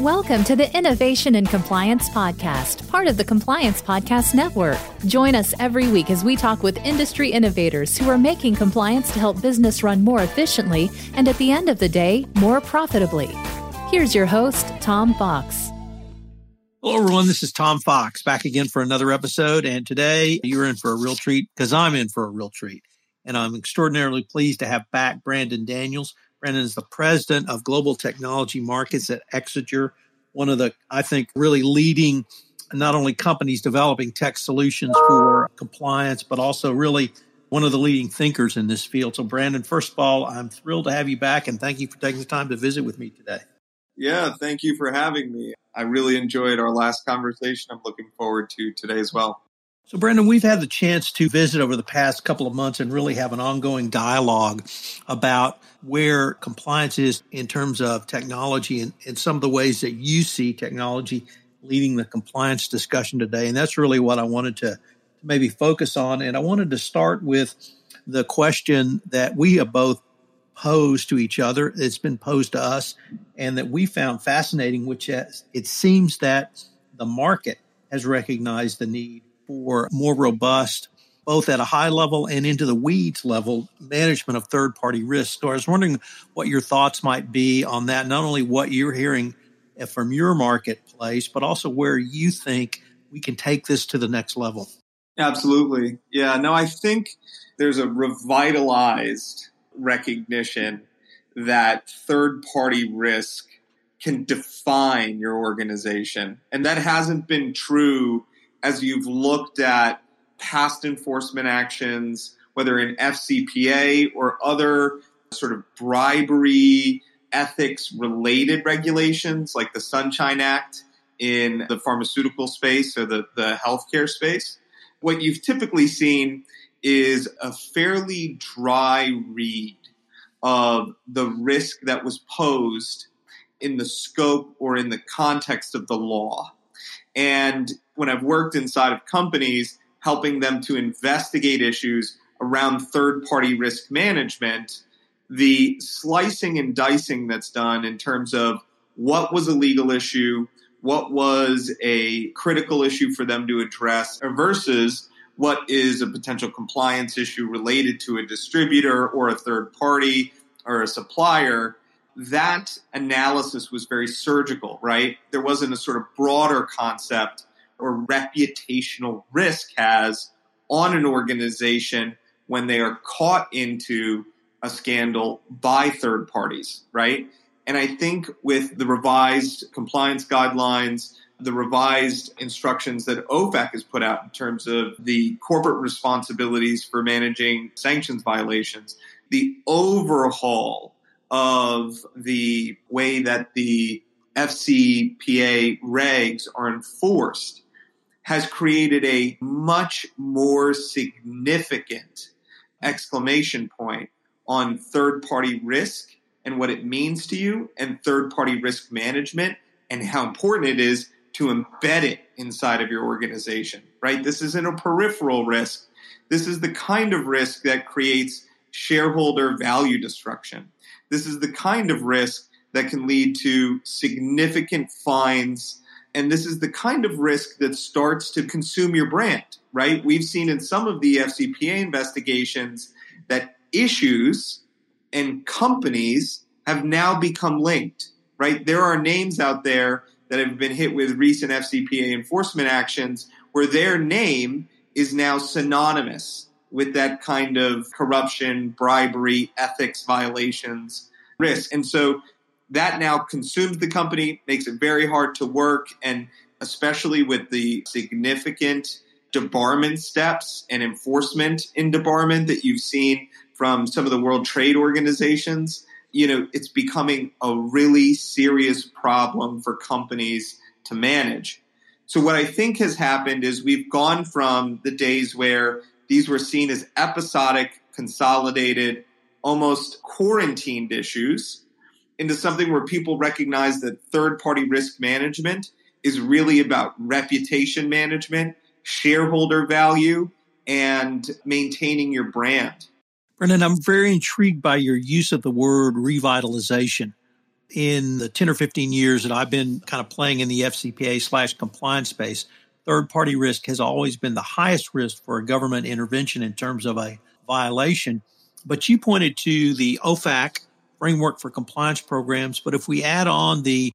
Welcome to the Innovation and Compliance Podcast, part of the Compliance Podcast Network. Join us every week as we talk with industry innovators who are making compliance to help business run more efficiently and at the end of the day, more profitably. Here's your host, Tom Fox. Hello, everyone. This is Tom Fox back again for another episode. And today you're in for a real treat because I'm in for a real treat. And I'm extraordinarily pleased to have back Brandon Daniels. Brandon is the president of global technology markets at Exiger, one of the, I think, really leading not only companies developing tech solutions for compliance, but also really one of the leading thinkers in this field. So, Brandon, first of all, I'm thrilled to have you back and thank you for taking the time to visit with me today. Yeah, thank you for having me. I really enjoyed our last conversation. I'm looking forward to today as well. So, Brandon, we've had the chance to visit over the past couple of months and really have an ongoing dialogue about where compliance is in terms of technology and, and some of the ways that you see technology leading the compliance discussion today. And that's really what I wanted to maybe focus on. And I wanted to start with the question that we have both posed to each other, it's been posed to us, and that we found fascinating, which is it seems that the market has recognized the need for more robust, both at a high level and into the weeds level, management of third party risk. So I was wondering what your thoughts might be on that, not only what you're hearing from your marketplace, but also where you think we can take this to the next level. Absolutely. Yeah, no, I think there's a revitalized recognition that third party risk can define your organization. And that hasn't been true as you've looked at past enforcement actions, whether in FCPA or other sort of bribery ethics related regulations like the Sunshine Act in the pharmaceutical space or the, the healthcare space, what you've typically seen is a fairly dry read of the risk that was posed in the scope or in the context of the law. And when I've worked inside of companies, helping them to investigate issues around third party risk management, the slicing and dicing that's done in terms of what was a legal issue, what was a critical issue for them to address, versus what is a potential compliance issue related to a distributor or a third party or a supplier that analysis was very surgical, right? There wasn't a sort of broader concept or reputational risk has on an organization when they are caught into a scandal by third parties, right? And I think with the revised compliance guidelines, the revised instructions that OFAC has put out in terms of the corporate responsibilities for managing sanctions violations, the overhaul of the way that the FCPA regs are enforced has created a much more significant exclamation point on third party risk and what it means to you and third party risk management and how important it is to embed it inside of your organization, right? This isn't a peripheral risk. This is the kind of risk that creates shareholder value destruction. This is the kind of risk that can lead to significant fines. And this is the kind of risk that starts to consume your brand, right? We've seen in some of the FCPA investigations that issues and companies have now become linked, right? There are names out there that have been hit with recent FCPA enforcement actions where their name is now synonymous with that kind of corruption, bribery, ethics violations risk. And so that now consumes the company, makes it very hard to work, and especially with the significant debarment steps and enforcement in debarment that you've seen from some of the World Trade Organizations, you know, it's becoming a really serious problem for companies to manage. So what I think has happened is we've gone from the days where these were seen as episodic, consolidated, almost quarantined issues into something where people recognize that third party risk management is really about reputation management, shareholder value, and maintaining your brand. Brendan, I'm very intrigued by your use of the word revitalization. in the 10 or 15 years that I've been kind of playing in the FCPA slash compliance space, third party risk has always been the highest risk for a government intervention in terms of a violation. But you pointed to the OFAC framework for compliance programs. But if we add on the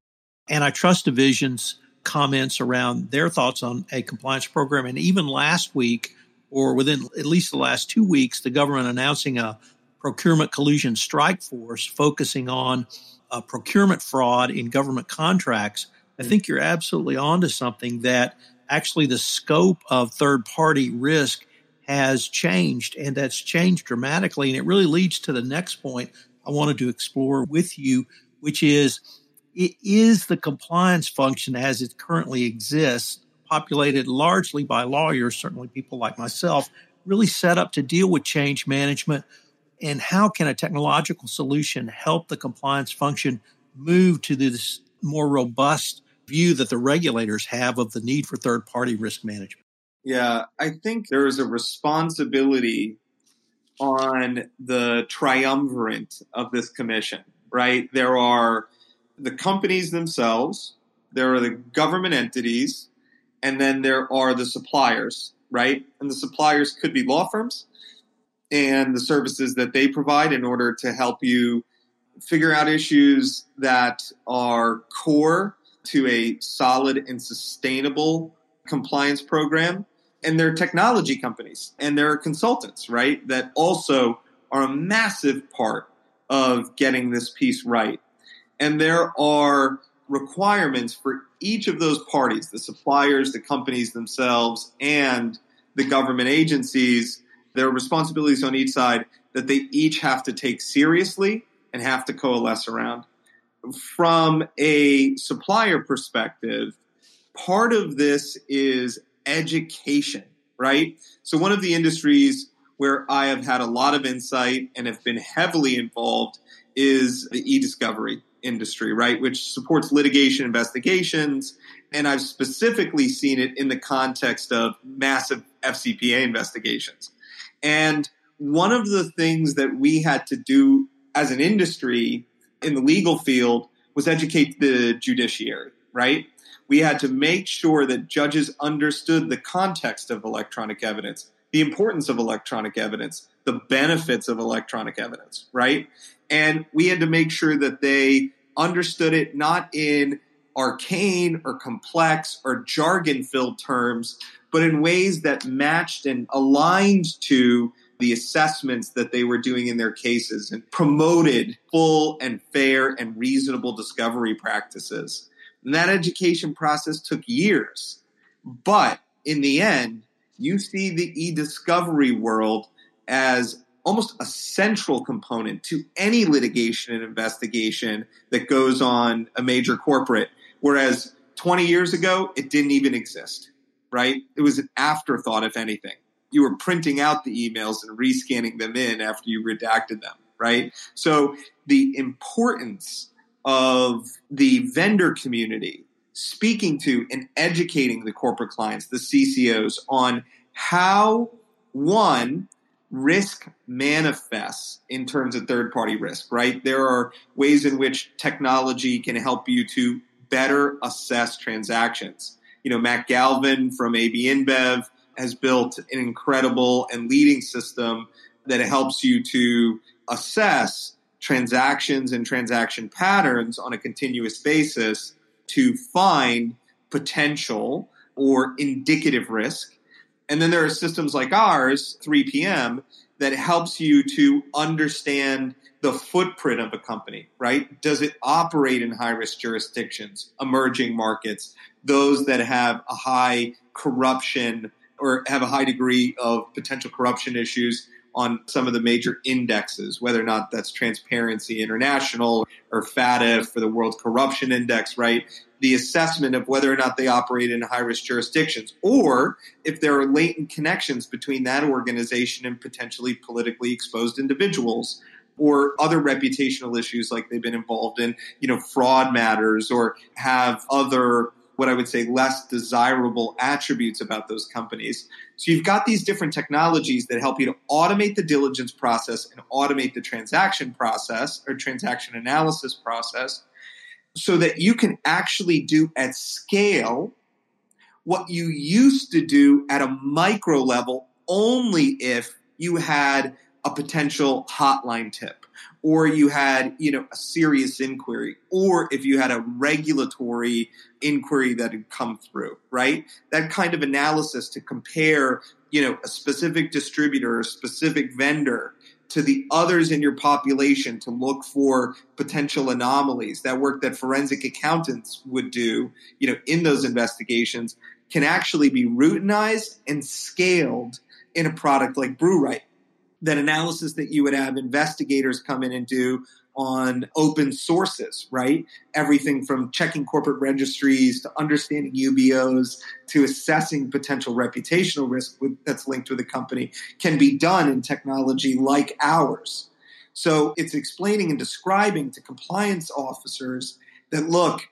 antitrust division's comments around their thoughts on a compliance program, and even last week, or within at least the last two weeks, the government announcing a procurement collusion strike force focusing on uh, procurement fraud in government contracts. I think you're absolutely onto something that actually the scope of third party risk has changed and that's changed dramatically. And it really leads to the next point I wanted to explore with you, which is it is the compliance function as it currently exists, populated largely by lawyers, certainly people like myself, really set up to deal with change management. And how can a technological solution help the compliance function move to this more robust view that the regulators have of the need for third party risk management? Yeah, I think there is a responsibility on the triumvirate of this commission, right? There are the companies themselves, there are the government entities, and then there are the suppliers, right? And the suppliers could be law firms and the services that they provide in order to help you figure out issues that are core to a solid and sustainable compliance program. And they're technology companies and they're consultants, right? That also are a massive part of getting this piece right. And there are requirements for each of those parties the suppliers, the companies themselves, and the government agencies. There are responsibilities on each side that they each have to take seriously and have to coalesce around. From a supplier perspective, part of this is education, right? So, one of the industries where I have had a lot of insight and have been heavily involved is the e discovery industry, right, which supports litigation investigations. And I've specifically seen it in the context of massive FCPA investigations. And one of the things that we had to do as an industry in the legal field was educate the judiciary, right? We had to make sure that judges understood the context of electronic evidence, the importance of electronic evidence, the benefits of electronic evidence, right? And we had to make sure that they understood it not in arcane or complex or jargon filled terms, but in ways that matched and aligned to the assessments that they were doing in their cases and promoted full and fair and reasonable discovery practices. And that education process took years. But in the end, you see the e discovery world as almost a central component to any litigation and investigation that goes on a major corporate. Whereas 20 years ago, it didn't even exist, right? It was an afterthought, if anything. You were printing out the emails and rescanning them in after you redacted them, right? So the importance of the vendor community speaking to and educating the corporate clients, the CCOs, on how one risk manifests in terms of third party risk, right? There are ways in which technology can help you to better assess transactions. You know, Matt Galvin from AB InBev has built an incredible and leading system that helps you to assess transactions and transaction patterns on a continuous basis to find potential or indicative risk and then there are systems like ours, 3PM, that helps you to understand the footprint of a company, right? Does it operate in high risk jurisdictions, emerging markets, those that have a high corruption or have a high degree of potential corruption issues on some of the major indexes, whether or not that's Transparency International or FATF for the World Corruption Index, right? the assessment of whether or not they operate in high risk jurisdictions, or if there are latent connections between that organization and potentially politically exposed individuals or other reputational issues like they've been involved in, you know, fraud matters or have other what I would say less desirable attributes about those companies. So you've got these different technologies that help you to automate the diligence process and automate the transaction process or transaction analysis process so that you can actually do at scale what you used to do at a micro level only if you had a potential hotline tip or you had you know a serious inquiry or if you had a regulatory inquiry that had come through right? That kind of analysis to compare you know a specific distributor a specific vendor to the others in your population to look for potential anomalies that work that forensic accountants would do you know in those investigations can actually be routinized and scaled in a product like BrewRight that analysis that you would have investigators come in and do on open sources, right? Everything from checking corporate registries to understanding UBOs to assessing potential reputational risk with, that's linked with a company can be done in technology like ours. So it's explaining and describing to compliance officers that look,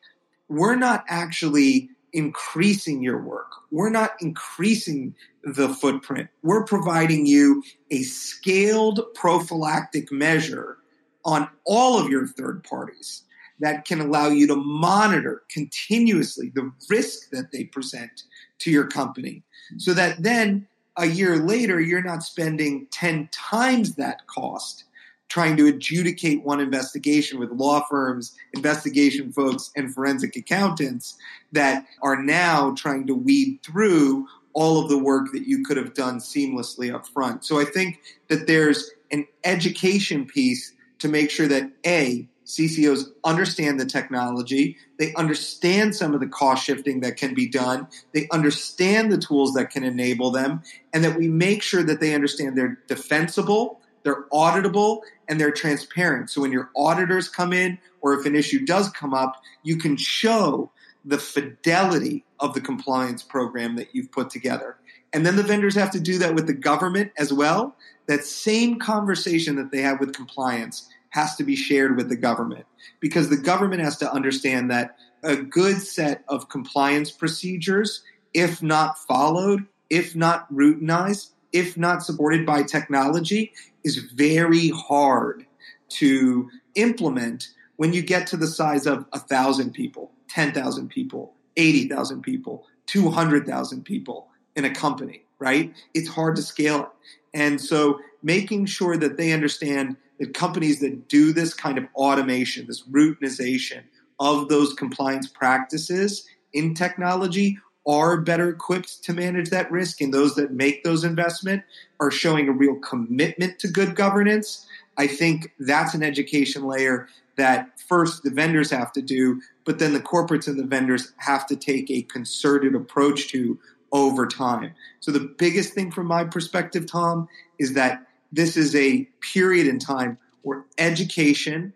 we're not actually increasing your work. We're not increasing the footprint. We're providing you a scaled prophylactic measure on all of your third parties that can allow you to monitor continuously the risk that they present to your company so that then a year later you're not spending 10 times that cost trying to adjudicate one investigation with law firms, investigation folks, and forensic accountants that are now trying to weed through all of the work that you could have done seamlessly up front. So I think that there's an education piece to make sure that A, CCOs understand the technology, they understand some of the cost shifting that can be done, they understand the tools that can enable them, and that we make sure that they understand they're defensible, they're auditable, and they're transparent. So when your auditors come in, or if an issue does come up, you can show the fidelity of the compliance program that you've put together. And then the vendors have to do that with the government as well. That same conversation that they have with compliance has to be shared with the government because the government has to understand that a good set of compliance procedures, if not followed, if not routinized, if not supported by technology, is very hard to implement when you get to the size of a thousand people, 10,000 people, 80,000 people, 200,000 people in a company, right? It's hard to scale it. And so making sure that they understand that companies that do this kind of automation, this routinization of those compliance practices in technology are better equipped to manage that risk and those that make those investment are showing a real commitment to good governance. I think that's an education layer that first the vendors have to do but then the corporates and the vendors have to take a concerted approach to over time. So the biggest thing from my perspective tom is that this is a period in time where education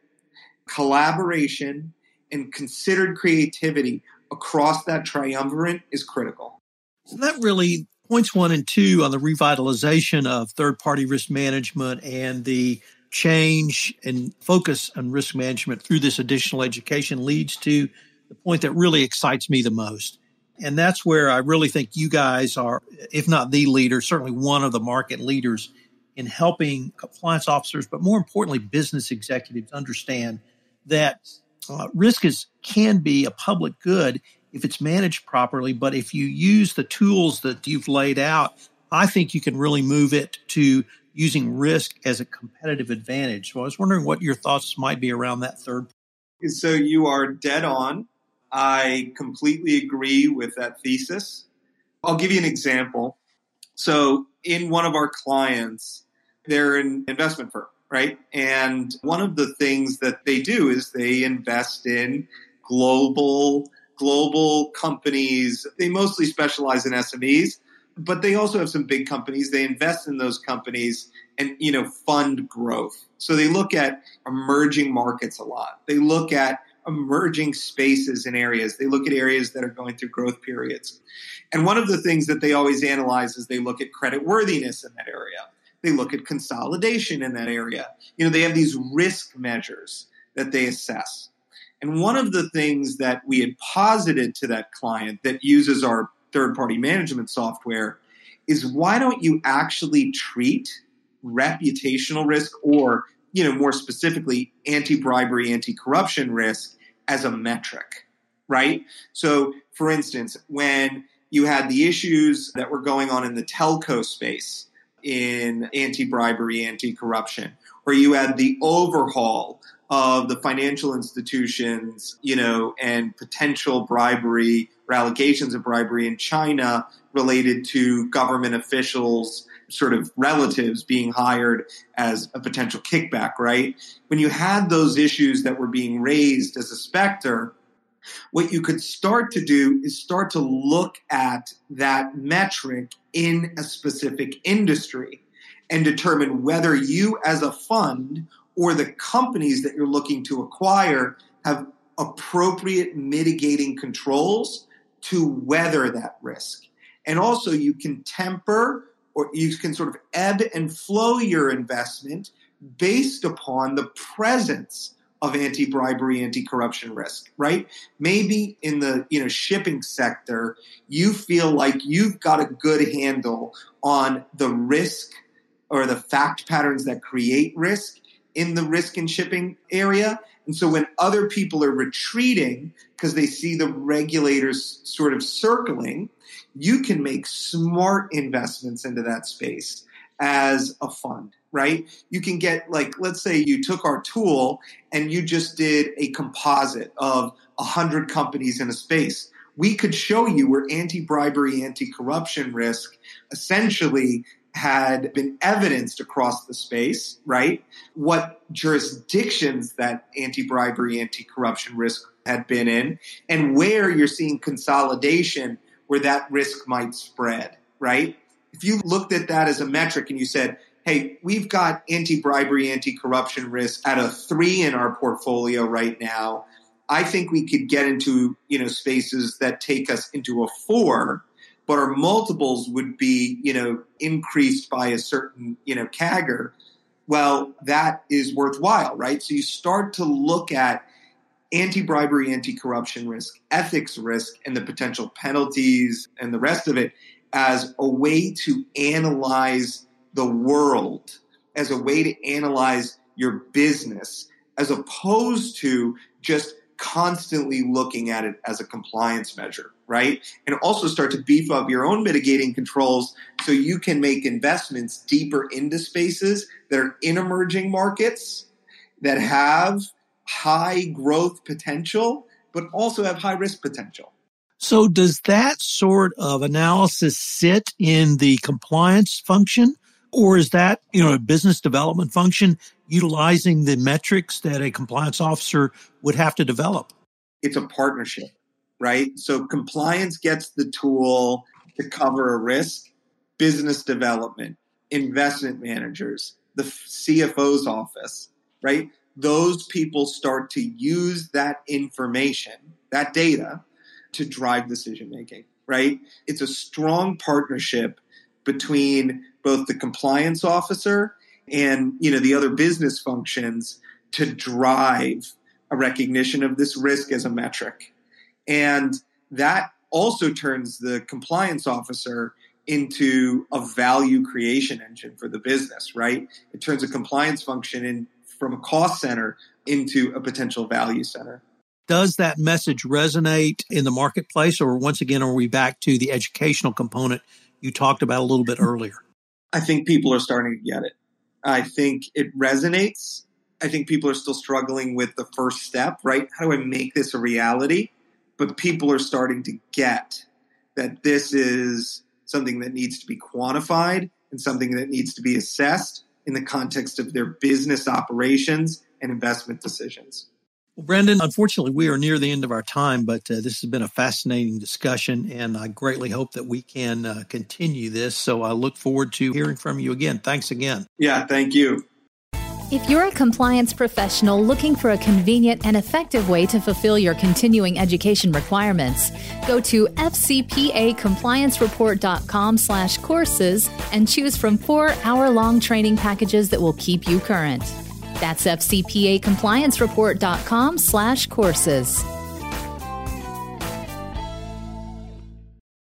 collaboration and considered creativity across that triumvirate is critical. So that really points one and two on the revitalization of third party risk management and the change and focus on risk management through this additional education leads to the point that really excites me the most. And that's where I really think you guys are, if not the leader, certainly one of the market leaders in helping compliance officers, but more importantly, business executives understand that uh, risk is can be a public good if it's managed properly, but if you use the tools that you've laid out, I think you can really move it to using risk as a competitive advantage. So I was wondering what your thoughts might be around that third. So you are dead on. I completely agree with that thesis. I'll give you an example. So in one of our clients, they're an investment firm right? And one of the things that they do is they invest in global global companies. They mostly specialize in SMEs, but they also have some big companies. They invest in those companies and you know fund growth. So they look at emerging markets a lot. They look at emerging spaces and areas. They look at areas that are going through growth periods. And one of the things that they always analyze is they look at credit worthiness in that area. They look at consolidation in that area. You know, they have these risk measures that they assess. And one of the things that we had posited to that client that uses our third party management software is why don't you actually treat reputational risk or, you know, more specifically, anti bribery, anti corruption risk as a metric, right? So, for instance, when you had the issues that were going on in the telco space in anti bribery, anti corruption, or you had the overhaul of the financial institutions, you know, and potential bribery or allegations of bribery in China related to government officials, sort of relatives being hired as a potential kickback, right? When you had those issues that were being raised as a specter, what you could start to do is start to look at that metric in a specific industry and determine whether you as a fund or the companies that you're looking to acquire have appropriate mitigating controls to weather that risk. And also, you can temper or you can sort of ebb and flow your investment based upon the presence of anti-bribery, anti-corruption risk, right? Maybe in the you know shipping sector, you feel like you've got a good handle on the risk or the fact patterns that create risk in the risk and shipping area. And so when other people are retreating because they see the regulators sort of circling, you can make smart investments into that space as a fund, right? You can get like, let's say you took our tool and you just did a composite of 100 companies in a space. We could show you where anti bribery, anti corruption risk essentially had been evidenced across the space, right? What jurisdictions that anti bribery, anti corruption risk had been in, and where you're seeing consolidation where that risk might spread, right? If you looked at that as a metric and you said, hey, we've got anti bribery, anti corruption risk at a three in our portfolio right now. I think we could get into, you know, spaces that take us into a four but our multiples would be, you know, increased by a certain, you know, CAGR, well, that is worthwhile, right? So you start to look at anti-bribery, anti-corruption risk, ethics risk, and the potential penalties and the rest of it as a way to analyze the world, as a way to analyze your business, as opposed to just constantly looking at it as a compliance measure, right? And also start to beef up your own mitigating controls so you can make investments deeper into spaces that are in emerging markets that have high growth potential, but also have high risk potential. So, does that sort of analysis sit in the compliance function? Or is that, you know, a business development function utilizing the metrics that a compliance officer would have to develop? It's a partnership, right? So compliance gets the tool to cover a risk, business development, investment managers, the CFO's office, right? Those people start to use that information, that data, to drive decision making, right? It's a strong partnership between both the compliance officer and you know the other business functions to drive a recognition of this risk as a metric. And that also turns the compliance officer into a value creation engine for the business right? It turns a compliance function in from a cost center into a potential value center does that message resonate in the marketplace or once again are we back to the educational component you talked about a little bit earlier I think people are starting to get it. I think it resonates. I think people are still struggling with the first step, right? How do I make this a reality? But people are starting to get that this is something that needs to be quantified and something that needs to be assessed in the context of their business operations and investment decisions. Well, Brendan, unfortunately, we are near the end of our time, but uh, this has been a fascinating discussion, and I greatly hope that we can uh, continue this. So I look forward to hearing from you again. Thanks again. Yeah, thank you. If you're a compliance professional looking for a convenient and effective way to fulfill your continuing education requirements, go to fcpacompliancereport.com slash courses and choose from four hour-long training packages that will keep you current. That's fcpacompliancereport.com slash courses.